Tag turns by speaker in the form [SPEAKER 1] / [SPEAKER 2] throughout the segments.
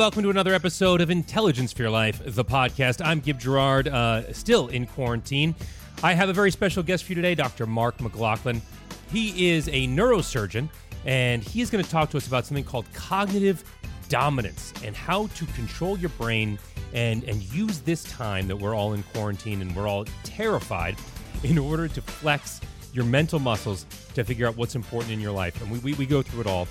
[SPEAKER 1] welcome to another episode of Intelligence for Your Life, the podcast. I'm Gib Gerard, uh, still in quarantine. I have a very special guest for you today, Dr. Mark McLaughlin. He is a neurosurgeon, and he is going to talk to us about something called cognitive dominance and how to control your brain and, and use this time that we're all in quarantine and we're all terrified in order to flex your mental muscles to figure out what's important in your life. And we, we, we go through it all.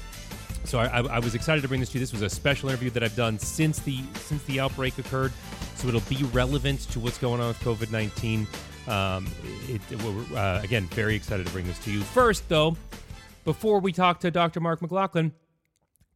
[SPEAKER 1] So I, I, I was excited to bring this to you. This was a special interview that I've done since the since the outbreak occurred, so it'll be relevant to what's going on with COVID nineteen. Um, it, it, we're, uh, again, very excited to bring this to you. First, though, before we talk to Dr. Mark McLaughlin,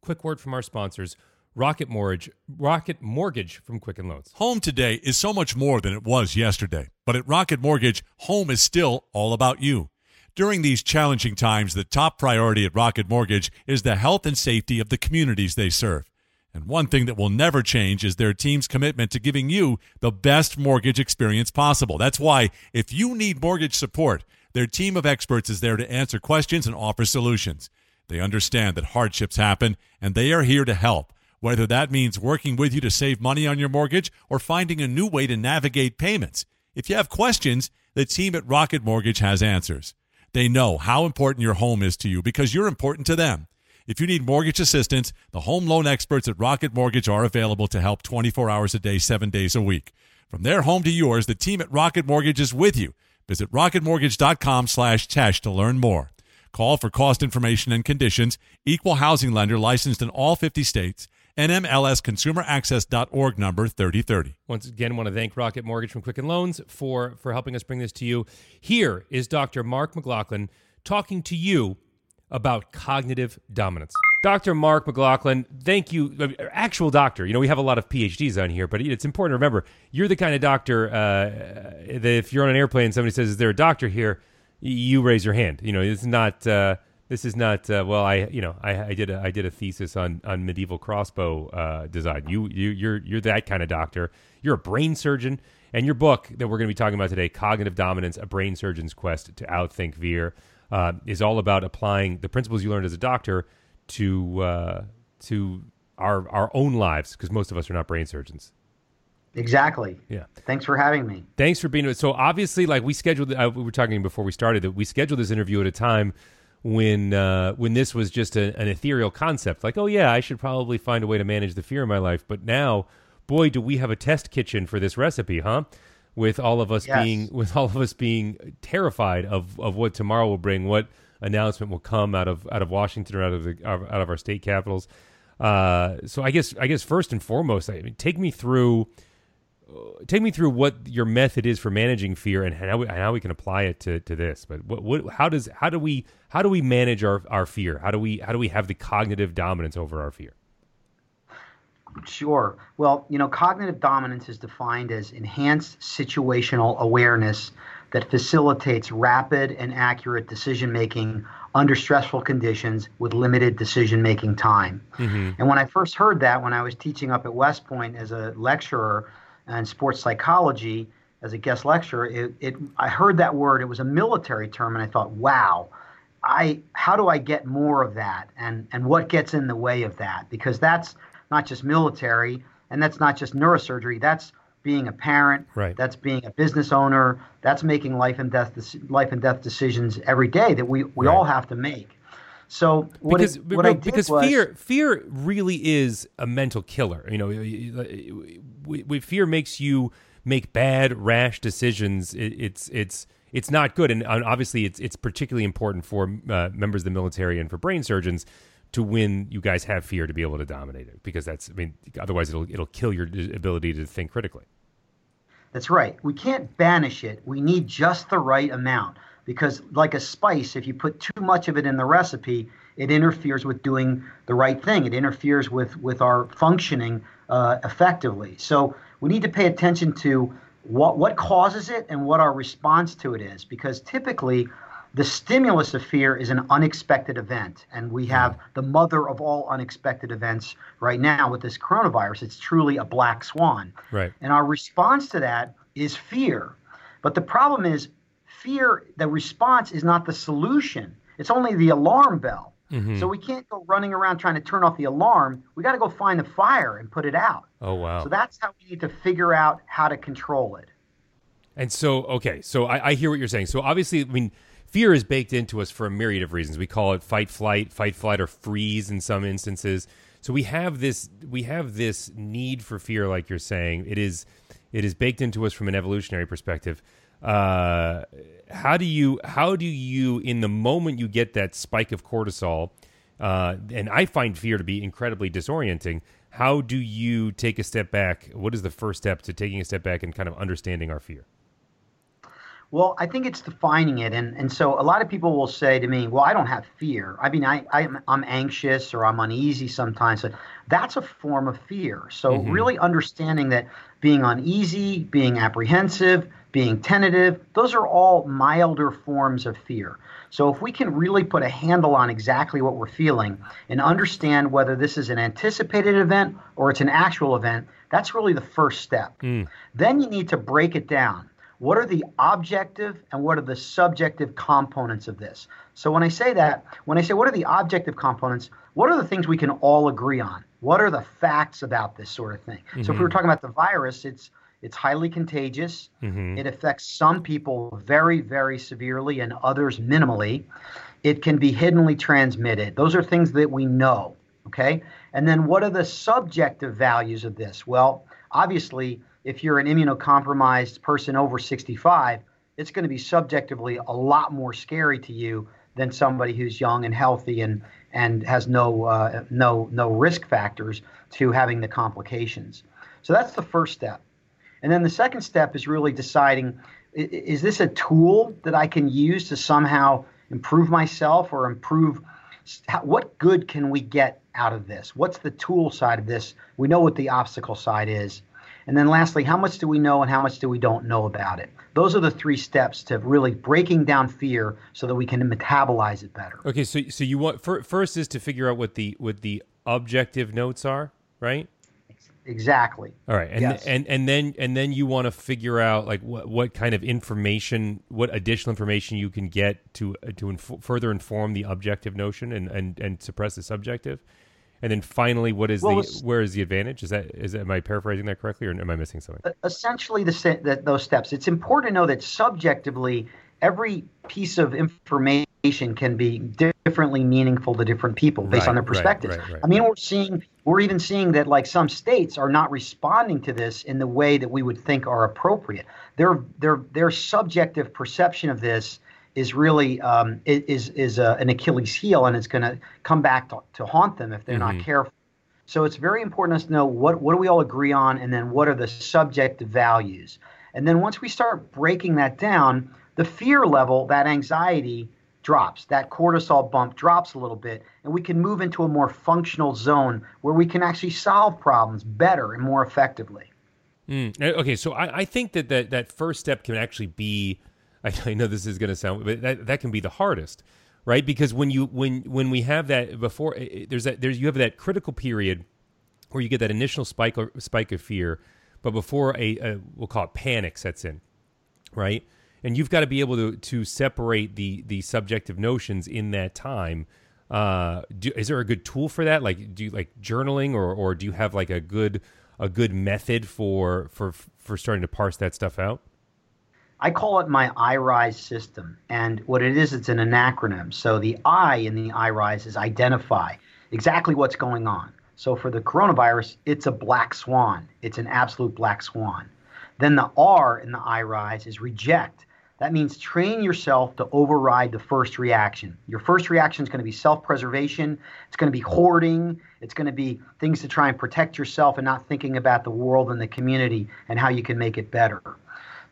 [SPEAKER 1] quick word from our sponsors. Rocket Mortgage, Rocket Mortgage from Quicken Loans.
[SPEAKER 2] Home today is so much more than it was yesterday, but at Rocket Mortgage, home is still all about you. During these challenging times, the top priority at Rocket Mortgage is the health and safety of the communities they serve. And one thing that will never change is their team's commitment to giving you the best mortgage experience possible. That's why, if you need mortgage support, their team of experts is there to answer questions and offer solutions. They understand that hardships happen, and they are here to help, whether that means working with you to save money on your mortgage or finding a new way to navigate payments. If you have questions, the team at Rocket Mortgage has answers. They know how important your home is to you because you're important to them. If you need mortgage assistance, the home loan experts at Rocket Mortgage are available to help 24 hours a day, 7 days a week. From their home to yours, the team at Rocket Mortgage is with you. Visit rocketmortgage.com slash Tesh to learn more. Call for cost information and conditions. Equal housing lender licensed in all 50 states. NMLSconsumeraccess.org number 3030.
[SPEAKER 1] Once again, want to thank Rocket Mortgage from Quicken Loans for, for helping us bring this to you. Here is Dr. Mark McLaughlin talking to you about cognitive dominance. Dr. Mark McLaughlin, thank you. Uh, actual doctor. You know, we have a lot of PhDs on here, but it's important to remember you're the kind of doctor uh, that if you're on an airplane and somebody says, Is there a doctor here? you raise your hand. You know, it's not. Uh, this is not uh, well. I you know I, I, did a I did a thesis on on medieval crossbow uh, design. You you you're you're that kind of doctor. You're a brain surgeon, and your book that we're going to be talking about today, "Cognitive Dominance: A Brain Surgeon's Quest to Outthink Fear, uh, is all about applying the principles you learned as a doctor to uh, to our our own lives because most of us are not brain surgeons.
[SPEAKER 3] Exactly.
[SPEAKER 1] Yeah.
[SPEAKER 3] Thanks for having me.
[SPEAKER 1] Thanks for being. With so obviously, like we scheduled, uh, we were talking before we started that we scheduled this interview at a time when uh, when this was just a, an ethereal concept. Like, oh yeah, I should probably find a way to manage the fear in my life. But now, boy, do we have a test kitchen for this recipe, huh? With all of us
[SPEAKER 3] yes.
[SPEAKER 1] being with all of us being terrified of of what tomorrow will bring, what announcement will come out of out of Washington or out of the out of our state capitals. Uh, so I guess I guess first and foremost, I mean, take me through take me through what your method is for managing fear and how we, how we can apply it to, to this. But what, what how does how do we how do we manage our, our fear? How do we how do we have the cognitive dominance over our fear?
[SPEAKER 3] Sure. Well, you know, cognitive dominance is defined as enhanced situational awareness that facilitates rapid and accurate decision making under stressful conditions with limited decision making time. Mm-hmm. And when I first heard that, when I was teaching up at West Point as a lecturer, and sports psychology as a guest lecturer, it, it I heard that word. It was a military term, and I thought, wow, I how do I get more of that, and and what gets in the way of that? Because that's not just military, and that's not just neurosurgery. That's being a parent.
[SPEAKER 1] Right.
[SPEAKER 3] That's being a business owner. That's making life and death life and death decisions every day that we we right. all have to make. So what
[SPEAKER 1] because,
[SPEAKER 3] it, what
[SPEAKER 1] because
[SPEAKER 3] was,
[SPEAKER 1] fear fear really is a mental killer. You know, we, we, fear makes you make bad, rash decisions. It, it's it's it's not good, and obviously it's it's particularly important for uh, members of the military and for brain surgeons to when you guys have fear to be able to dominate it because that's I mean otherwise it'll it'll kill your ability to think critically.
[SPEAKER 3] That's right. We can't banish it. We need just the right amount because like a spice if you put too much of it in the recipe it interferes with doing the right thing. It interferes with with our functioning uh, effectively. So we need to pay attention to what what causes it and what our response to it is because typically the stimulus of fear is an unexpected event and we have the mother of all unexpected events right now with this coronavirus. It's truly a black swan.
[SPEAKER 1] Right.
[SPEAKER 3] And our response to that is fear. But the problem is fear, the response is not the solution. It's only the alarm bell. Mm-hmm. So we can't go running around trying to turn off the alarm. We got to go find the fire and put it out.
[SPEAKER 1] Oh wow!
[SPEAKER 3] So that's how we need to figure out how to control it.
[SPEAKER 1] And so, okay, so I, I hear what you're saying. So obviously, I mean, fear is baked into us for a myriad of reasons. We call it fight, flight, fight, flight, or freeze in some instances. So we have this we have this need for fear, like you're saying. It is it is baked into us from an evolutionary perspective. Uh, how do you how do you in the moment you get that spike of cortisol uh, and i find fear to be incredibly disorienting how do you take a step back what is the first step to taking a step back and kind of understanding our fear
[SPEAKER 3] well, I think it's defining it, and and so a lot of people will say to me, "Well, I don't have fear. I mean, I I'm, I'm anxious or I'm uneasy sometimes." So that's a form of fear. So mm-hmm. really understanding that being uneasy, being apprehensive, being tentative, those are all milder forms of fear. So if we can really put a handle on exactly what we're feeling and understand whether this is an anticipated event or it's an actual event, that's really the first step. Mm. Then you need to break it down. What are the objective and what are the subjective components of this? So when I say that, when I say what are the objective components, what are the things we can all agree on? What are the facts about this sort of thing? Mm-hmm. So if we were mm-hmm. talking about the virus, it's it's highly contagious. Mm-hmm. It affects some people very, very severely and others minimally. It can be hiddenly transmitted. Those are things that we know. Okay. And then what are the subjective values of this? Well, obviously, if you're an immunocompromised person over 65, it's going to be subjectively a lot more scary to you than somebody who's young and healthy and and has no uh, no no risk factors to having the complications. So that's the first step. And then the second step is really deciding is this a tool that I can use to somehow improve myself or improve what good can we get out of this? What's the tool side of this? We know what the obstacle side is. And then lastly, how much do we know and how much do we don't know about it? Those are the three steps to really breaking down fear so that we can metabolize it better.
[SPEAKER 1] Okay, so so you want first is to figure out what the what the objective notes are, right?
[SPEAKER 3] Exactly.
[SPEAKER 1] All right, and
[SPEAKER 3] yes.
[SPEAKER 1] and and then and then you want to figure out like what what kind of information, what additional information you can get to to inf- further inform the objective notion and and and suppress the subjective. And then finally, what is well, the where is the advantage? Is that is that, am I paraphrasing that correctly, or am I missing something?
[SPEAKER 3] Essentially, the, the those steps. It's important to know that subjectively, every piece of information can be differently meaningful to different people based right, on their perspectives. Right, right, I mean, we're seeing, we're even seeing that like some states are not responding to this in the way that we would think are appropriate. Their their their subjective perception of this is really um, is is a, an Achilles heel, and it's going to come back to, to haunt them if they're mm-hmm. not careful. So it's very important us to know what what do we all agree on, and then what are the subjective values. And then once we start breaking that down, the fear level, that anxiety drops. That cortisol bump drops a little bit, and we can move into a more functional zone where we can actually solve problems better and more effectively.
[SPEAKER 1] Mm. Okay, so I, I, think that, that that first step can actually be. I, I know this is going to sound, but that, that can be the hardest, right? Because when you when when we have that before, uh, uh, there's that there's you have that critical period where you get that initial spike or, spike of fear, but before a, a we'll call it panic sets in, right? And you've got to be able to to separate the the subjective notions in that time. Uh, do, is there a good tool for that? Like, do you like journaling, or or do you have like a good a good method for for for starting to parse that stuff out?
[SPEAKER 3] I call it my IRISE system, and what it is, it's an acronym. So the I in the IRISE is identify exactly what's going on. So for the coronavirus, it's a black swan. It's an absolute black swan. Then the R in the IRISE is reject. That means train yourself to override the first reaction. Your first reaction is going to be self preservation, it's going to be hoarding, it's going to be things to try and protect yourself and not thinking about the world and the community and how you can make it better.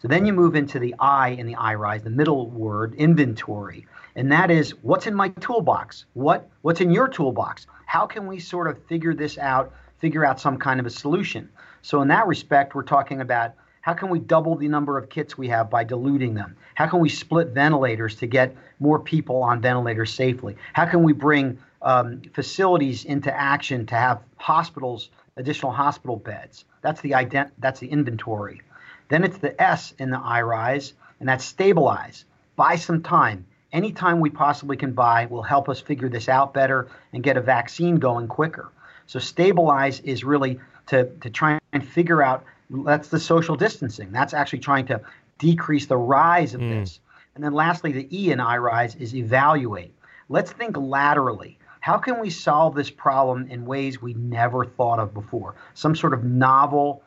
[SPEAKER 3] So then you move into the I in the I rise, the middle word, inventory. And that is what's in my toolbox? What what's in your toolbox? How can we sort of figure this out, figure out some kind of a solution? So in that respect, we're talking about how can we double the number of kits we have by diluting them? How can we split ventilators to get more people on ventilators safely? How can we bring um, facilities into action to have hospitals, additional hospital beds? That's the ident- that's the inventory. Then it's the S in the IRISE, and that's stabilize. Buy some time. Any time we possibly can buy will help us figure this out better and get a vaccine going quicker. So stabilize is really to, to try and figure out that's the social distancing. That's actually trying to decrease the rise of mm. this. And then lastly, the E in iRise is evaluate. Let's think laterally. How can we solve this problem in ways we never thought of before? Some sort of novel,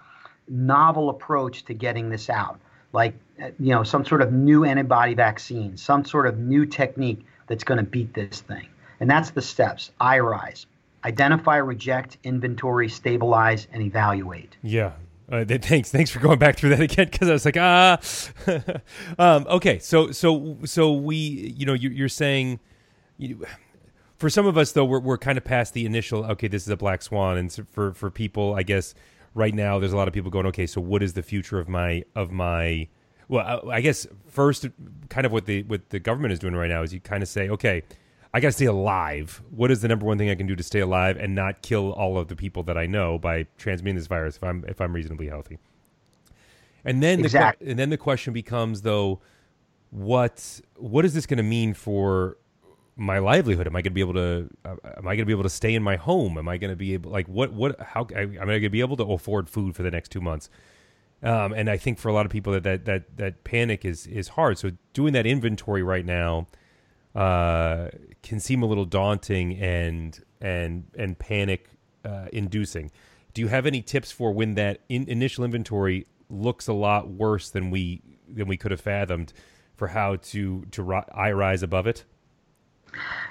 [SPEAKER 3] novel approach to getting this out, like you know, some sort of new antibody vaccine, some sort of new technique that's going to beat this thing. And that's the steps. iRise. Identify, reject, inventory, stabilize, and evaluate.
[SPEAKER 1] Yeah, uh, thanks, thanks for going back through that again because I was like, ah, um, okay. So, so, so we, you know, you, are saying, you, for some of us though, we're we're kind of past the initial. Okay, this is a black swan, and so for for people, I guess right now there's a lot of people going, okay, so what is the future of my of my? Well, I, I guess first, kind of what the what the government is doing right now is you kind of say, okay I got to stay alive. What is the number one thing I can do to stay alive and not kill all of the people that I know by transmitting this virus if I'm if I'm reasonably healthy? And then exactly. the and then the question becomes though, what what is this going to mean for my livelihood? Am I going to be able to uh, am I going to be able to stay in my home? Am I going to be able like what what how am I going to be able to afford food for the next two months? Um, and I think for a lot of people that, that that that panic is is hard. So doing that inventory right now uh, can seem a little daunting and and and panic uh, inducing. Do you have any tips for when that in, initial inventory looks a lot worse than we than we could have fathomed for how to to ri- I rise above it?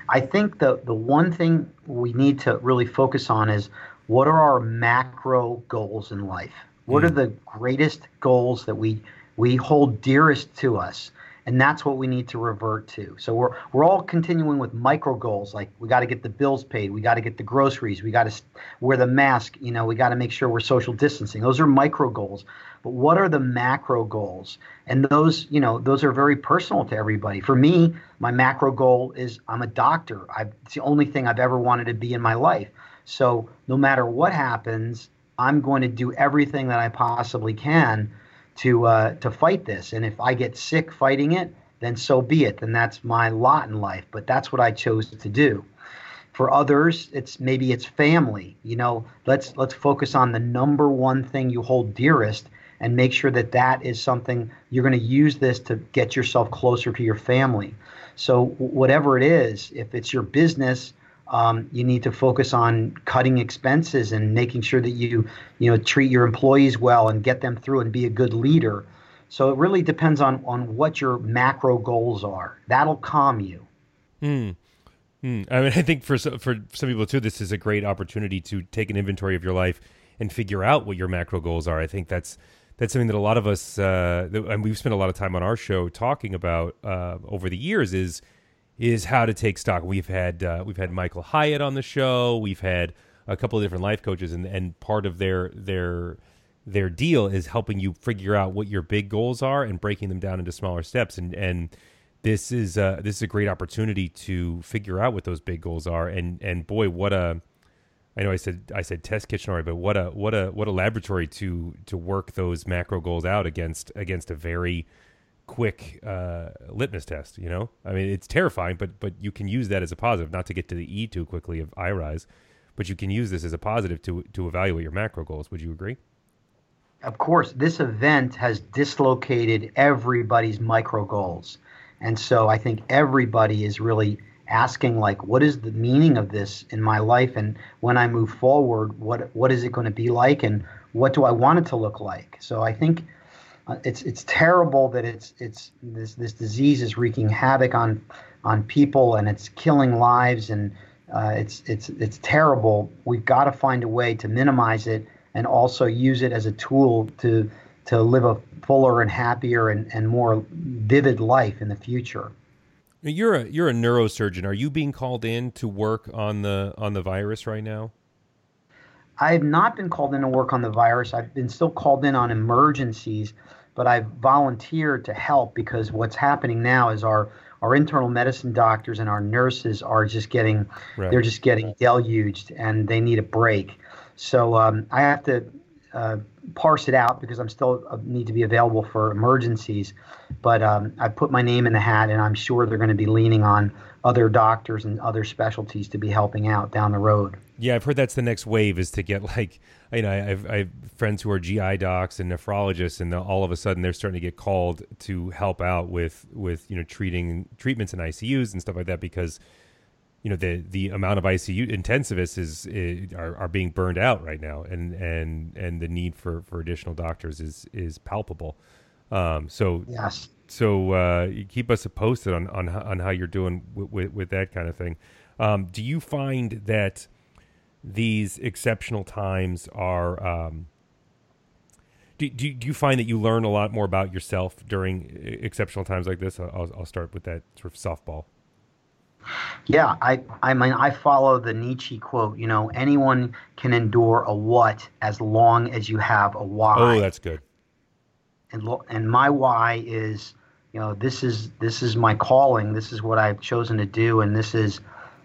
[SPEAKER 3] I think the the one thing we need to really focus on is what are our macro goals in life? What mm. are the greatest goals that we we hold dearest to us? And that's what we need to revert to. So we're we're all continuing with micro goals like we got to get the bills paid, we got to get the groceries, we got to wear the mask, you know, we got to make sure we're social distancing. Those are micro goals. But what are the macro goals? And those, you know, those are very personal to everybody. For me, my macro goal is I'm a doctor. i it's the only thing I've ever wanted to be in my life. So no matter what happens, I'm going to do everything that I possibly can to uh, to fight this. And if I get sick fighting it, then so be it. Then that's my lot in life. But that's what I chose to do. For others, it's maybe it's family. You know, let's let's focus on the number one thing you hold dearest and make sure that that is something you're going to use this to get yourself closer to your family. So whatever it is, if it's your business, um, you need to focus on cutting expenses and making sure that you you know treat your employees well and get them through and be a good leader. So it really depends on on what your macro goals are. That'll calm you.
[SPEAKER 1] Hmm. Hmm. I mean, I think for for some people too, this is a great opportunity to take an inventory of your life and figure out what your macro goals are. I think that's that's something that a lot of us, uh, and we've spent a lot of time on our show talking about uh, over the years, is is how to take stock. We've had uh, we've had Michael Hyatt on the show. We've had a couple of different life coaches, and and part of their their their deal is helping you figure out what your big goals are and breaking them down into smaller steps. And and this is uh, this is a great opportunity to figure out what those big goals are. And and boy, what a I know I said I said test kitchen already, but what a what a what a laboratory to to work those macro goals out against against a very quick uh, litmus test. You know, I mean, it's terrifying, but but you can use that as a positive. Not to get to the E too quickly of iRise, but you can use this as a positive to to evaluate your macro goals. Would you agree?
[SPEAKER 3] Of course, this event has dislocated everybody's micro goals, and so I think everybody is really asking like what is the meaning of this in my life and when i move forward what what is it going to be like and what do i want it to look like so i think uh, it's it's terrible that it's it's this this disease is wreaking havoc on on people and it's killing lives and uh, it's it's it's terrible. We've got to find a way to minimize it and also use it as a tool to to live a fuller and happier and, and more vivid life in the future.
[SPEAKER 1] You're a you're a neurosurgeon. Are you being called in to work on the on the virus right now?
[SPEAKER 3] I have not been called in to work on the virus. I've been still called in on emergencies, but I've volunteered to help because what's happening now is our our internal medicine doctors and our nurses are just getting right. they're just getting deluged and they need a break. So um, I have to uh, parse it out because I'm still uh, need to be available for emergencies. But um, I put my name in the hat, and I'm sure they're going to be leaning on other doctors and other specialties to be helping out down the road.
[SPEAKER 1] Yeah, I've heard that's the next wave is to get like you know I have, I have friends who are GI docs and nephrologists, and all of a sudden they're starting to get called to help out with with you know treating treatments in ICUs and stuff like that because you know the the amount of ICU intensivists is, is, are, are being burned out right now, and and and the need for for additional doctors is is palpable. Um, so
[SPEAKER 3] yes,
[SPEAKER 1] so uh, keep us posted on on on how you're doing with with, with that kind of thing. Um, do you find that these exceptional times are um, do, do, do you find that you learn a lot more about yourself during exceptional times like this? I'll, I'll start with that sort of softball.
[SPEAKER 3] Yeah, I, I mean, I follow the Nietzsche quote. You know, anyone can endure a what as long as you have a why.
[SPEAKER 1] Oh, that's good.
[SPEAKER 3] And and my why is, you know, this is this is my calling. This is what I've chosen to do, and this is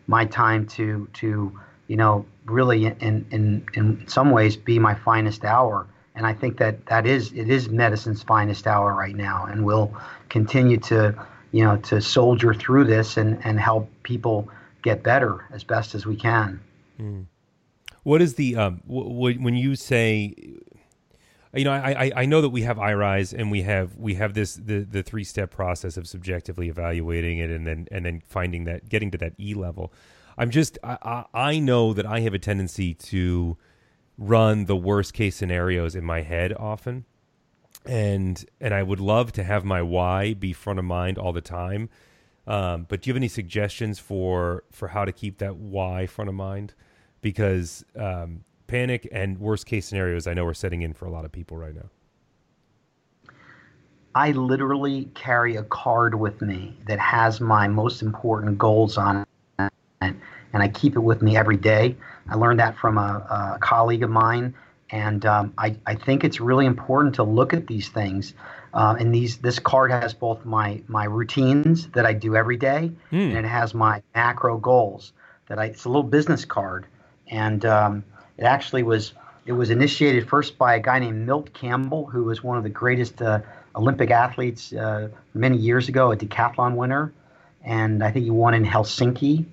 [SPEAKER 3] my time to to you know really in in in some ways be my finest hour. And I think that that is it is medicine's finest hour right now, and we'll continue to you know, to soldier through this and, and help people get better as best as we can. Mm.
[SPEAKER 1] What is the um, w- w- when you say, you know, I, I know that we have iRise and we have we have this the the three step process of subjectively evaluating it and then and then finding that getting to that E level. I'm just I, I know that I have a tendency to run the worst case scenarios in my head often and and I would love to have my why be front of mind all the time. Um, but do you have any suggestions for for how to keep that why front of mind? Because um, panic and worst case scenarios, I know are setting in for a lot of people right now.
[SPEAKER 3] I literally carry a card with me that has my most important goals on it, and I keep it with me every day. I learned that from a, a colleague of mine and um, I, I think it's really important to look at these things. Uh, and these this card has both my my routines that I do every day, mm. and it has my macro goals that I. It's a little business card, and um, it actually was it was initiated first by a guy named Milt Campbell, who was one of the greatest uh, Olympic athletes uh, many years ago, a decathlon winner, and I think he won in Helsinki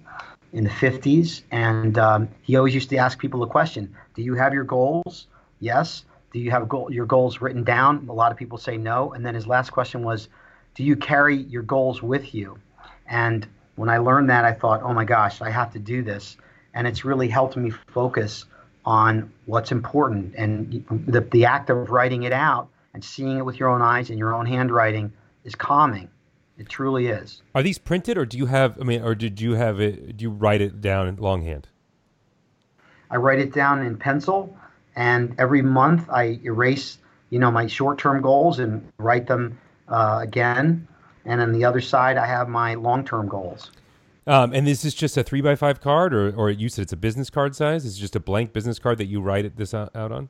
[SPEAKER 3] in the 50s. And um, he always used to ask people a question Do you have your goals? Yes. Do you have goal, your goals written down? A lot of people say no. And then his last question was Do you carry your goals with you? And when I learned that, I thought, oh my gosh, I have to do this. And it's really helped me focus on what's important. And the, the act of writing it out and seeing it with your own eyes and your own handwriting is calming. It truly is.
[SPEAKER 1] Are these printed, or do you have? I mean, or did you have it? Do you write it down in longhand?
[SPEAKER 3] I write it down in pencil, and every month I erase, you know, my short-term goals and write them uh, again. And on the other side, I have my long-term goals.
[SPEAKER 1] Um, and this is just a three by five card, or, or you said it's a business card size. It's just a blank business card that you write this out, out on.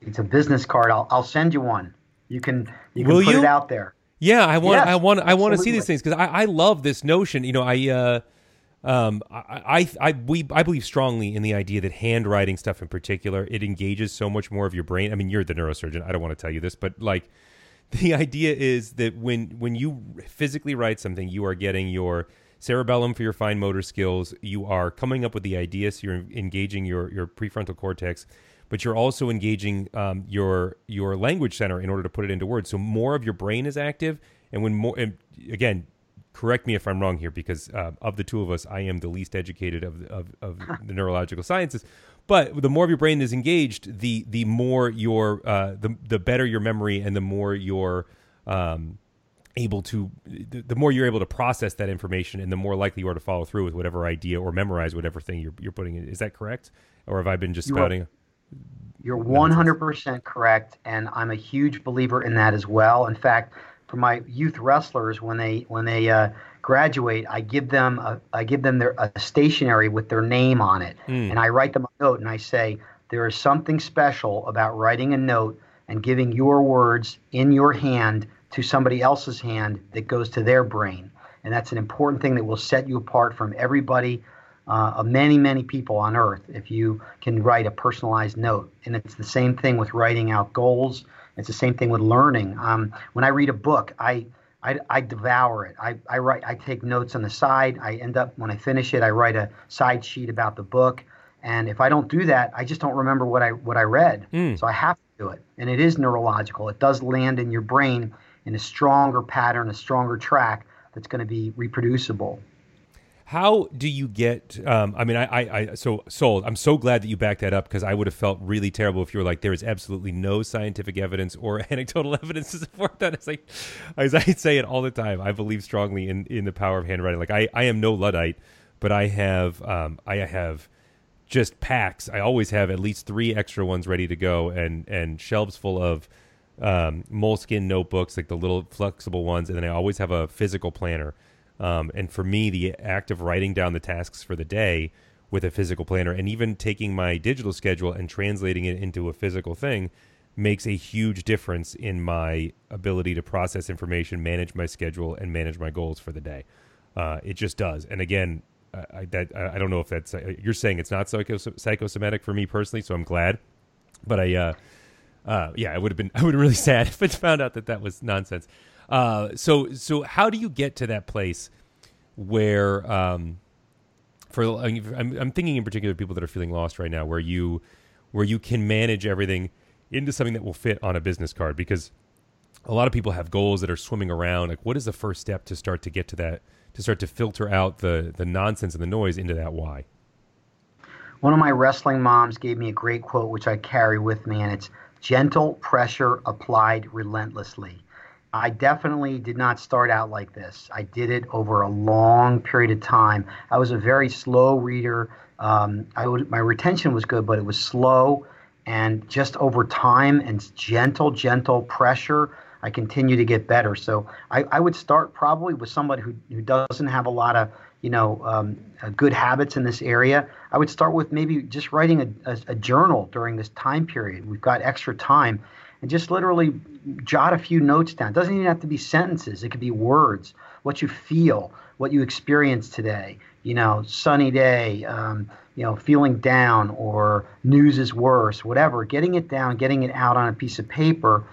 [SPEAKER 3] It's a business card. I'll, I'll send you one. You can you can
[SPEAKER 1] Will
[SPEAKER 3] put
[SPEAKER 1] you?
[SPEAKER 3] it out there.
[SPEAKER 1] Yeah, I want, yes, I want, I want to see these things because I, I love this notion. You know, I, uh, um, I, I, I, we, I believe strongly in the idea that handwriting stuff in particular it engages so much more of your brain. I mean, you're the neurosurgeon. I don't want to tell you this, but like, the idea is that when when you physically write something, you are getting your cerebellum for your fine motor skills. You are coming up with the ideas. So you're engaging your your prefrontal cortex but you're also engaging um, your your language center in order to put it into words. So more of your brain is active, and when more and again, correct me if I'm wrong here, because uh, of the two of us, I am the least educated of of, of the neurological sciences. But the more of your brain is engaged, the the more your uh, the the better your memory, and the more your um, able to the, the, more you're able to process that information and the more likely you are to follow through with whatever idea or memorize whatever thing you're, you're putting in is that correct or have i been just spouting
[SPEAKER 3] you're 100% correct, and I'm a huge believer in that as well. In fact, for my youth wrestlers, when they when they uh, graduate, I give them a, I give them their a stationery with their name on it, mm. and I write them a note, and I say there is something special about writing a note and giving your words in your hand to somebody else's hand that goes to their brain, and that's an important thing that will set you apart from everybody uh, of many, many people on earth if you can write a personalized note. And it's the same thing with writing out goals. It's the same thing with learning. Um, when I read a book, I, I, I devour it. I, I write. I take notes on the side. I end up when I finish it, I write a side sheet about the book. And if I don't do that, I just don't remember what I what I read. Mm. So I have to do it. And it is neurological. It does land in your brain in a stronger pattern, a stronger track that's going to be reproducible.
[SPEAKER 1] How do you get? Um, I mean, I, I, I, so sold. I'm so glad that you backed that up because I would have felt really terrible if you were like, there is absolutely no scientific evidence or anecdotal evidence to support that. It's like, as I say it all the time, I believe strongly in in the power of handwriting. Like, I, I am no luddite, but I have, um, I have just packs. I always have at least three extra ones ready to go, and and shelves full of um, moleskin notebooks, like the little flexible ones, and then I always have a physical planner um, and for me, the act of writing down the tasks for the day with a physical planner and even taking my digital schedule and translating it into a physical thing makes a huge difference in my ability to process information, manage my schedule, and manage my goals for the day. Uh, it just does. And again, I, that, I don't know if that's uh, you're saying it's not psychos- psychosomatic for me personally, so I'm glad. But I, uh, uh, yeah, I would have been I would have really sad if I found out that that was nonsense. Uh, so so how do you get to that place where um, for I'm, I'm thinking in particular people that are feeling lost right now, where you where you can manage everything into something that will fit on a business card because a lot of people have goals that are swimming around. Like, what is the first step to start to get to that? To start to filter out the the nonsense and the noise into that why.
[SPEAKER 3] One of my wrestling moms gave me a great quote, which I carry with me, and it's gentle pressure applied relentlessly. I definitely did not start out like this. I did it over a long period of time. I was a very slow reader. Um, I would, my retention was good, but it was slow. And just over time and gentle, gentle pressure, I continue to get better. So I, I would start probably with somebody who, who doesn't have a lot of you know um, uh, good habits in this area. I would start with maybe just writing a, a, a journal during this time period. We've got extra time and just literally jot a few notes down. It doesn't even have to be sentences. It could be words, what you feel, what you experience today. You know, sunny day, um, you know, feeling down or news is worse, whatever. Getting it down, getting it out on a piece of paper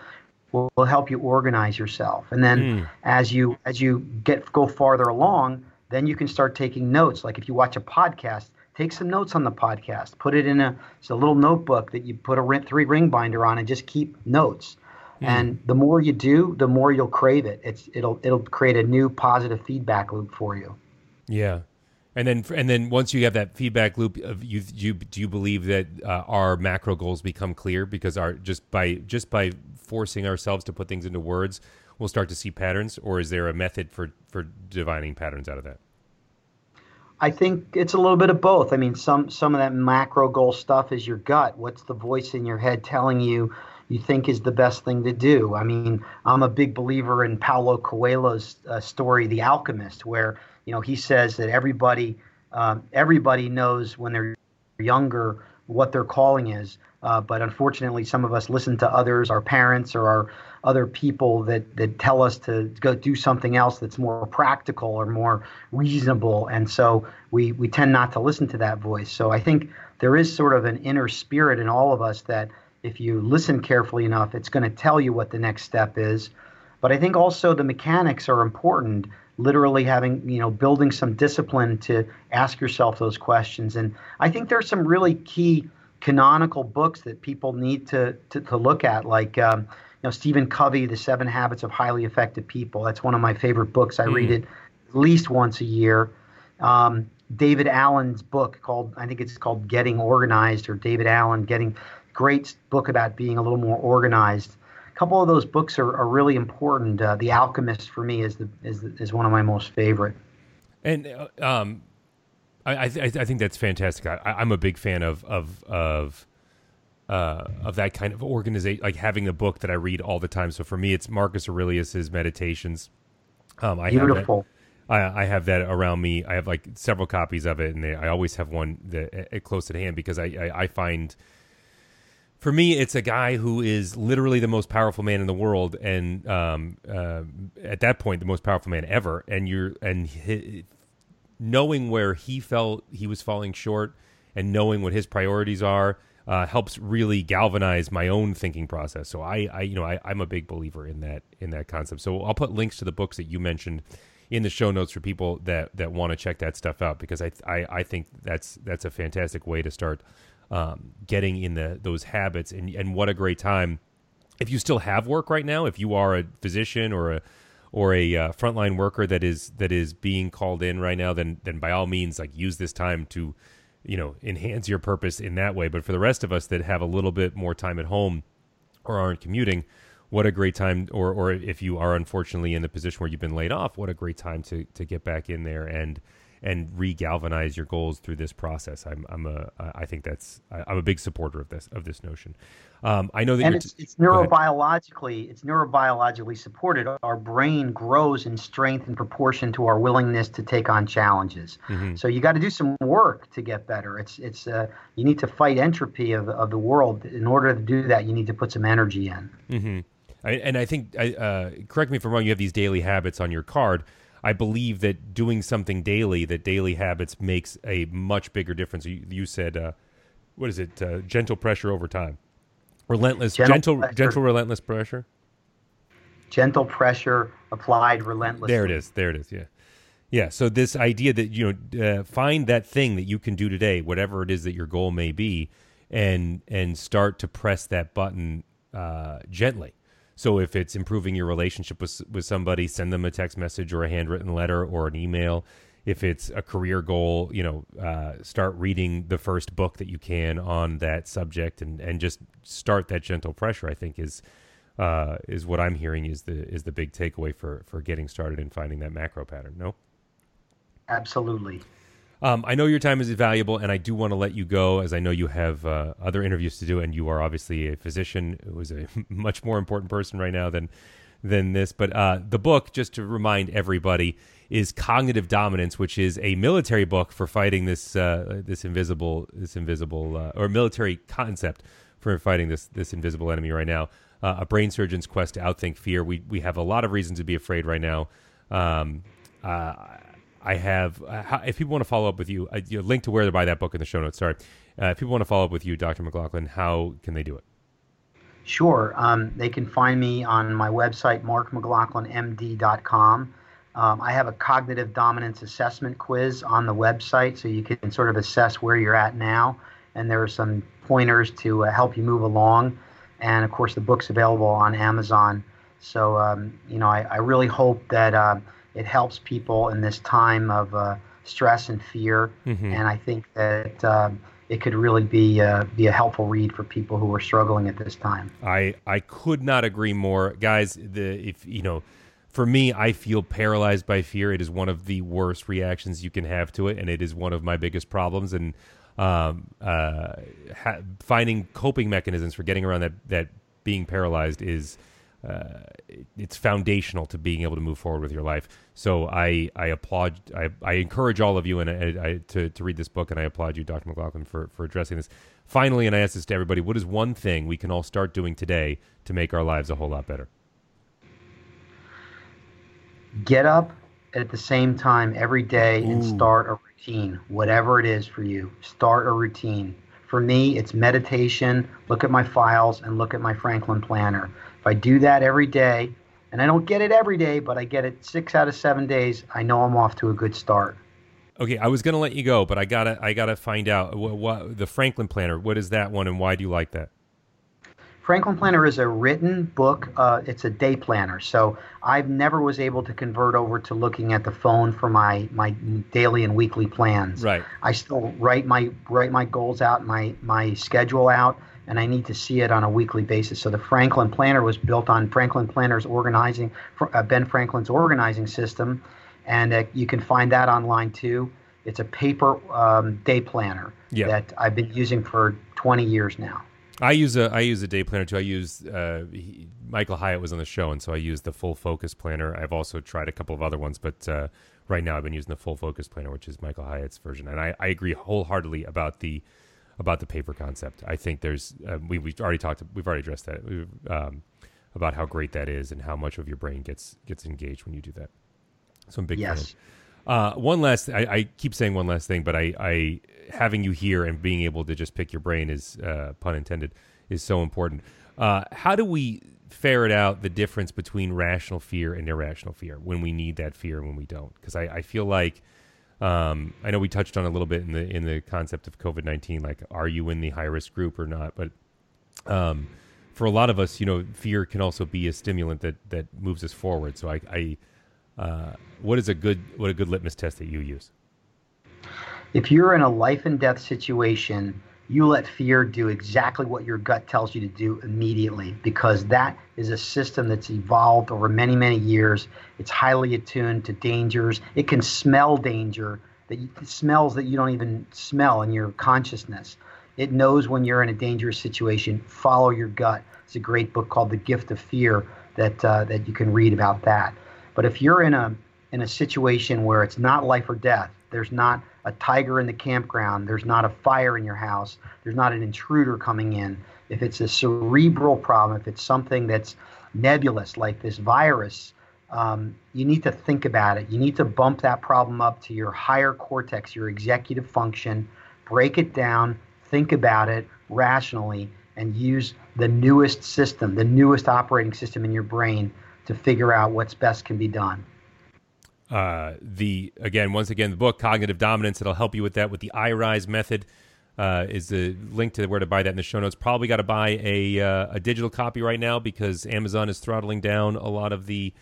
[SPEAKER 3] will, will help you organize yourself. And then mm. as you as you get go farther along, then you can start taking notes. Like if you watch a podcast, take some notes on the podcast. Put it in a, it's a little notebook that you put a rent three ring binder on and just keep notes. Mm. And the more you do, the more you'll crave it. It's it'll it'll create a new positive feedback loop for you.
[SPEAKER 1] Yeah. And then, and then, once you have that feedback loop, of you, you do you believe that uh, our macro goals become clear because our just by just by forcing ourselves to put things into words, we'll start to see patterns, or is there a method for for divining patterns out of that?
[SPEAKER 3] I think it's a little bit of both. I mean, some some of that macro goal stuff is your gut. What's the voice in your head telling you you think is the best thing to do? I mean, I'm a big believer in Paulo Coelho's uh, story, The Alchemist, where you know he says that everybody um, everybody knows when they're younger what their calling is, uh, but unfortunately, some of us listen to others, our parents or our other people that, that tell us to go do something else that's more practical or more reasonable. And so we, we tend not to listen to that voice. So I think there is sort of an inner spirit in all of us that if you listen carefully enough, it's going to tell you what the next step is. But I think also the mechanics are important literally having you know building some discipline to ask yourself those questions and i think there's some really key canonical books that people need to to, to look at like um, know, Stephen Covey, The Seven Habits of Highly Effective People. That's one of my favorite books. I mm. read it at least once a year. Um, David Allen's book called, I think it's called Getting Organized, or David Allen Getting, great book about being a little more organized. A couple of those books are, are really important. Uh, the Alchemist for me is the, is the, is one of my most favorite.
[SPEAKER 1] And uh, um, I I, th- I, think that's fantastic. I, am a big fan of of of uh, of that kind of organization, like having a book that I read all the time. So for me, it's Marcus Aurelius's Meditations.
[SPEAKER 3] Um, I Beautiful.
[SPEAKER 1] Have that, I, I, have that around me. I have like several copies of it, and they, I always have one that, uh, close at hand because I, I, I find for me, it's a guy who is literally the most powerful man in the world, and um, uh, at that point, the most powerful man ever. And you're and knowing where he felt he was falling short and knowing what his priorities are uh, helps really galvanize my own thinking process. So I, I you know, I, I'm a big believer in that in that concept. So I'll put links to the books that you mentioned in the show notes for people that that want to check that stuff out because I I, I think that's that's a fantastic way to start um, getting in the those habits and and what a great time if you still have work right now if you are a physician or a or a uh, frontline worker that is that is being called in right now then then by all means like use this time to you know enhance your purpose in that way. But for the rest of us that have a little bit more time at home or aren't commuting what a great time or or if you are unfortunately in the position where you've been laid off what a great time to to get back in there and and re-galvanize your goals through this process i'm i'm a i think that's i'm a big supporter of this of this notion um, I know that
[SPEAKER 3] and it's, it's neurobiologically it's neurobiologically supported. Our brain grows in strength in proportion to our willingness to take on challenges. Mm-hmm. So you got to do some work to get better. It's it's uh, you need to fight entropy of of the world. In order to do that, you need to put some energy in.
[SPEAKER 1] Mm-hmm. I, and I think I, uh, correct me if I'm wrong. You have these daily habits on your card. I believe that doing something daily, that daily habits makes a much bigger difference. You, you said, uh, what is it? Uh, gentle pressure over time. Relentless, gentle, gentle, gentle, relentless pressure.
[SPEAKER 3] Gentle pressure applied relentlessly.
[SPEAKER 1] There it is. There it is. Yeah, yeah. So this idea that you know, uh, find that thing that you can do today, whatever it is that your goal may be, and and start to press that button uh, gently. So if it's improving your relationship with with somebody, send them a text message or a handwritten letter or an email if it's a career goal, you know, uh, start reading the first book that you can on that subject, and and just start that gentle pressure. I think is uh, is what I'm hearing is the is the big takeaway for for getting started and finding that macro pattern. No,
[SPEAKER 3] absolutely.
[SPEAKER 1] Um, I know your time is valuable, and I do want to let you go, as I know you have uh, other interviews to do, and you are obviously a physician who is a much more important person right now than than this. But uh, the book, just to remind everybody, is Cognitive Dominance, which is a military book for fighting this uh, this invisible this invisible uh, or military concept for fighting this this invisible enemy right now. Uh, a brain surgeon's quest to outthink fear. We we have a lot of reasons to be afraid right now. Um, uh, I have. Uh, if people want to follow up with you, you know, link to where to buy that book in the show notes. Sorry, if people want to follow up with you, Dr. McLaughlin, how can they do it?
[SPEAKER 3] Sure. Um, they can find me on my website, markmclaughlinmd.com. Um, I have a cognitive dominance assessment quiz on the website, so you can sort of assess where you're at now. And there are some pointers to uh, help you move along. And of course, the book's available on Amazon. So, um, you know, I, I, really hope that uh, it helps people in this time of uh, stress and fear. Mm-hmm. And I think that um, it could really be uh, be a helpful read for people who are struggling at this time.
[SPEAKER 1] I I could not agree more, guys. The if you know for me, I feel paralyzed by fear. It is one of the worst reactions you can have to it, and it is one of my biggest problems. And um, uh, ha- finding coping mechanisms for getting around that that being paralyzed is uh, it's foundational to being able to move forward with your life. So I I applaud I, I encourage all of you and I, I, to to read this book, and I applaud you, Dr. McLaughlin, for for addressing this. Finally, and I ask this to everybody: What is one thing we can all start doing today to make our lives a whole lot better?
[SPEAKER 3] get up at the same time every day and start a routine, whatever it is for you. Start a routine. For me, it's meditation, look at my files, and look at my Franklin planner. If I do that every day, and I don't get it every day, but I get it six out of seven days, I know I'm off to a good start.
[SPEAKER 1] Okay, I was gonna let you go, but I gotta I gotta find out what, what the Franklin Planner. What is that one, and why do you like that?
[SPEAKER 3] Franklin Planner is a written book. Uh, it's a day planner. So I've never was able to convert over to looking at the phone for my my daily and weekly plans.
[SPEAKER 1] Right.
[SPEAKER 3] I still write my write my goals out, my my schedule out, and I need to see it on a weekly basis. So the Franklin Planner was built on Franklin Planner's organizing, uh, Ben Franklin's organizing system, and uh, you can find that online too. It's a paper um, day planner yep. that I've been using for 20 years now.
[SPEAKER 1] I use a I use a day planner too. I use uh, he, Michael Hyatt was on the show, and so I use the full focus planner. I've also tried a couple of other ones, but uh, right now I've been using the full focus planner, which is Michael Hyatt's version, and I, I agree wholeheartedly about the about the paper concept. I think there's uh, we we've already talked we've already addressed that um, about how great that is and how much of your brain gets gets engaged when you do that. So I'm big
[SPEAKER 3] yes.
[SPEAKER 1] fan. Uh, one last, I, I, keep saying one last thing, but I, I, having you here and being able to just pick your brain is, uh, pun intended, is so important. Uh, how do we ferret out the difference between rational fear and irrational fear when we need that fear and when we don't? Because I, I feel like um, I know we touched on a little bit in the in the concept of COVID nineteen, like are you in the high risk group or not? But um, for a lot of us, you know, fear can also be a stimulant that that moves us forward. So I, I uh, what is a good what a good litmus test that you use?
[SPEAKER 3] If you're in a life and death situation you let fear do exactly what your gut tells you to do immediately because that is a system that's evolved over many many years. It's highly attuned to dangers. It can smell danger that you, smells that you don't even smell in your consciousness. It knows when you're in a dangerous situation. Follow your gut. It's a great book called the gift of fear that uh, that you can read about that but if you're in a in a situation where it's not life or death there's not a tiger in the campground, there's not a fire in your house, there's not an intruder coming in. If it's a cerebral problem, if it's something that's nebulous like this virus, um, you need to think about it. You need to bump that problem up to your higher cortex, your executive function, break it down, think about it rationally, and use the newest system, the newest operating system in your brain to figure out what's best can be done.
[SPEAKER 1] Uh, the again once again the book cognitive dominance it'll help you with that with the iRise method uh, is the link to where to buy that in the show notes. Probably got to buy a, uh, a digital copy right now because amazon is throttling down a lot of the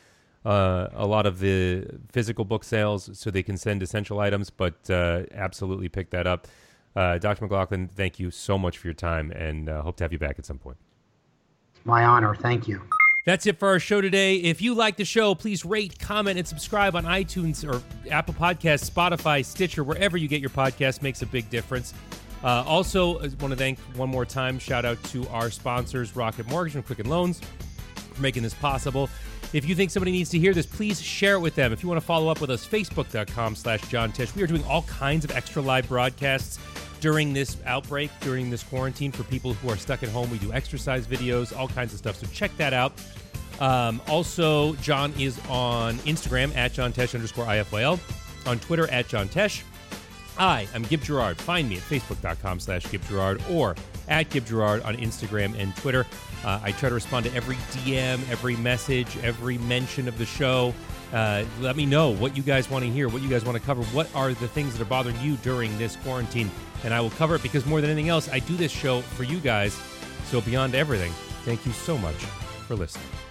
[SPEAKER 1] uh, a lot of the physical book sales so they can send essential items but uh, absolutely pick that up. Uh, dr mclaughlin thank you so much for your time and hope to have you back at some point.
[SPEAKER 3] My honor. Thank you
[SPEAKER 1] that's it for our show today. If you like the show, please rate, comment, and subscribe on iTunes or Apple Podcasts, Spotify, Stitcher, wherever you get your podcast makes a big difference. Uh, also, I want to thank one more time, shout out to our sponsors, Rocket Mortgage and Quicken Loans, for making this possible. If you think somebody needs to hear this, please share it with them. If you want to follow up with us, facebook.com slash John Tesh. We are doing all kinds of extra live broadcasts during this outbreak, during this quarantine for people who are stuck at home. We do exercise videos, all kinds of stuff. So check that out. Um, also, John is on Instagram at John Tesh underscore IFYL, on Twitter at John Tesh. I am Gib Gerard. Find me at facebook.com slash Gib Gerard or at Gib Gerard on Instagram and Twitter. Uh, I try to respond to every DM, every message, every mention of the show. Uh, let me know what you guys want to hear, what you guys want to cover. What are the things that are bothering you during this quarantine? And I will cover it because more than anything else, I do this show for you guys. So, beyond everything, thank you so much for listening.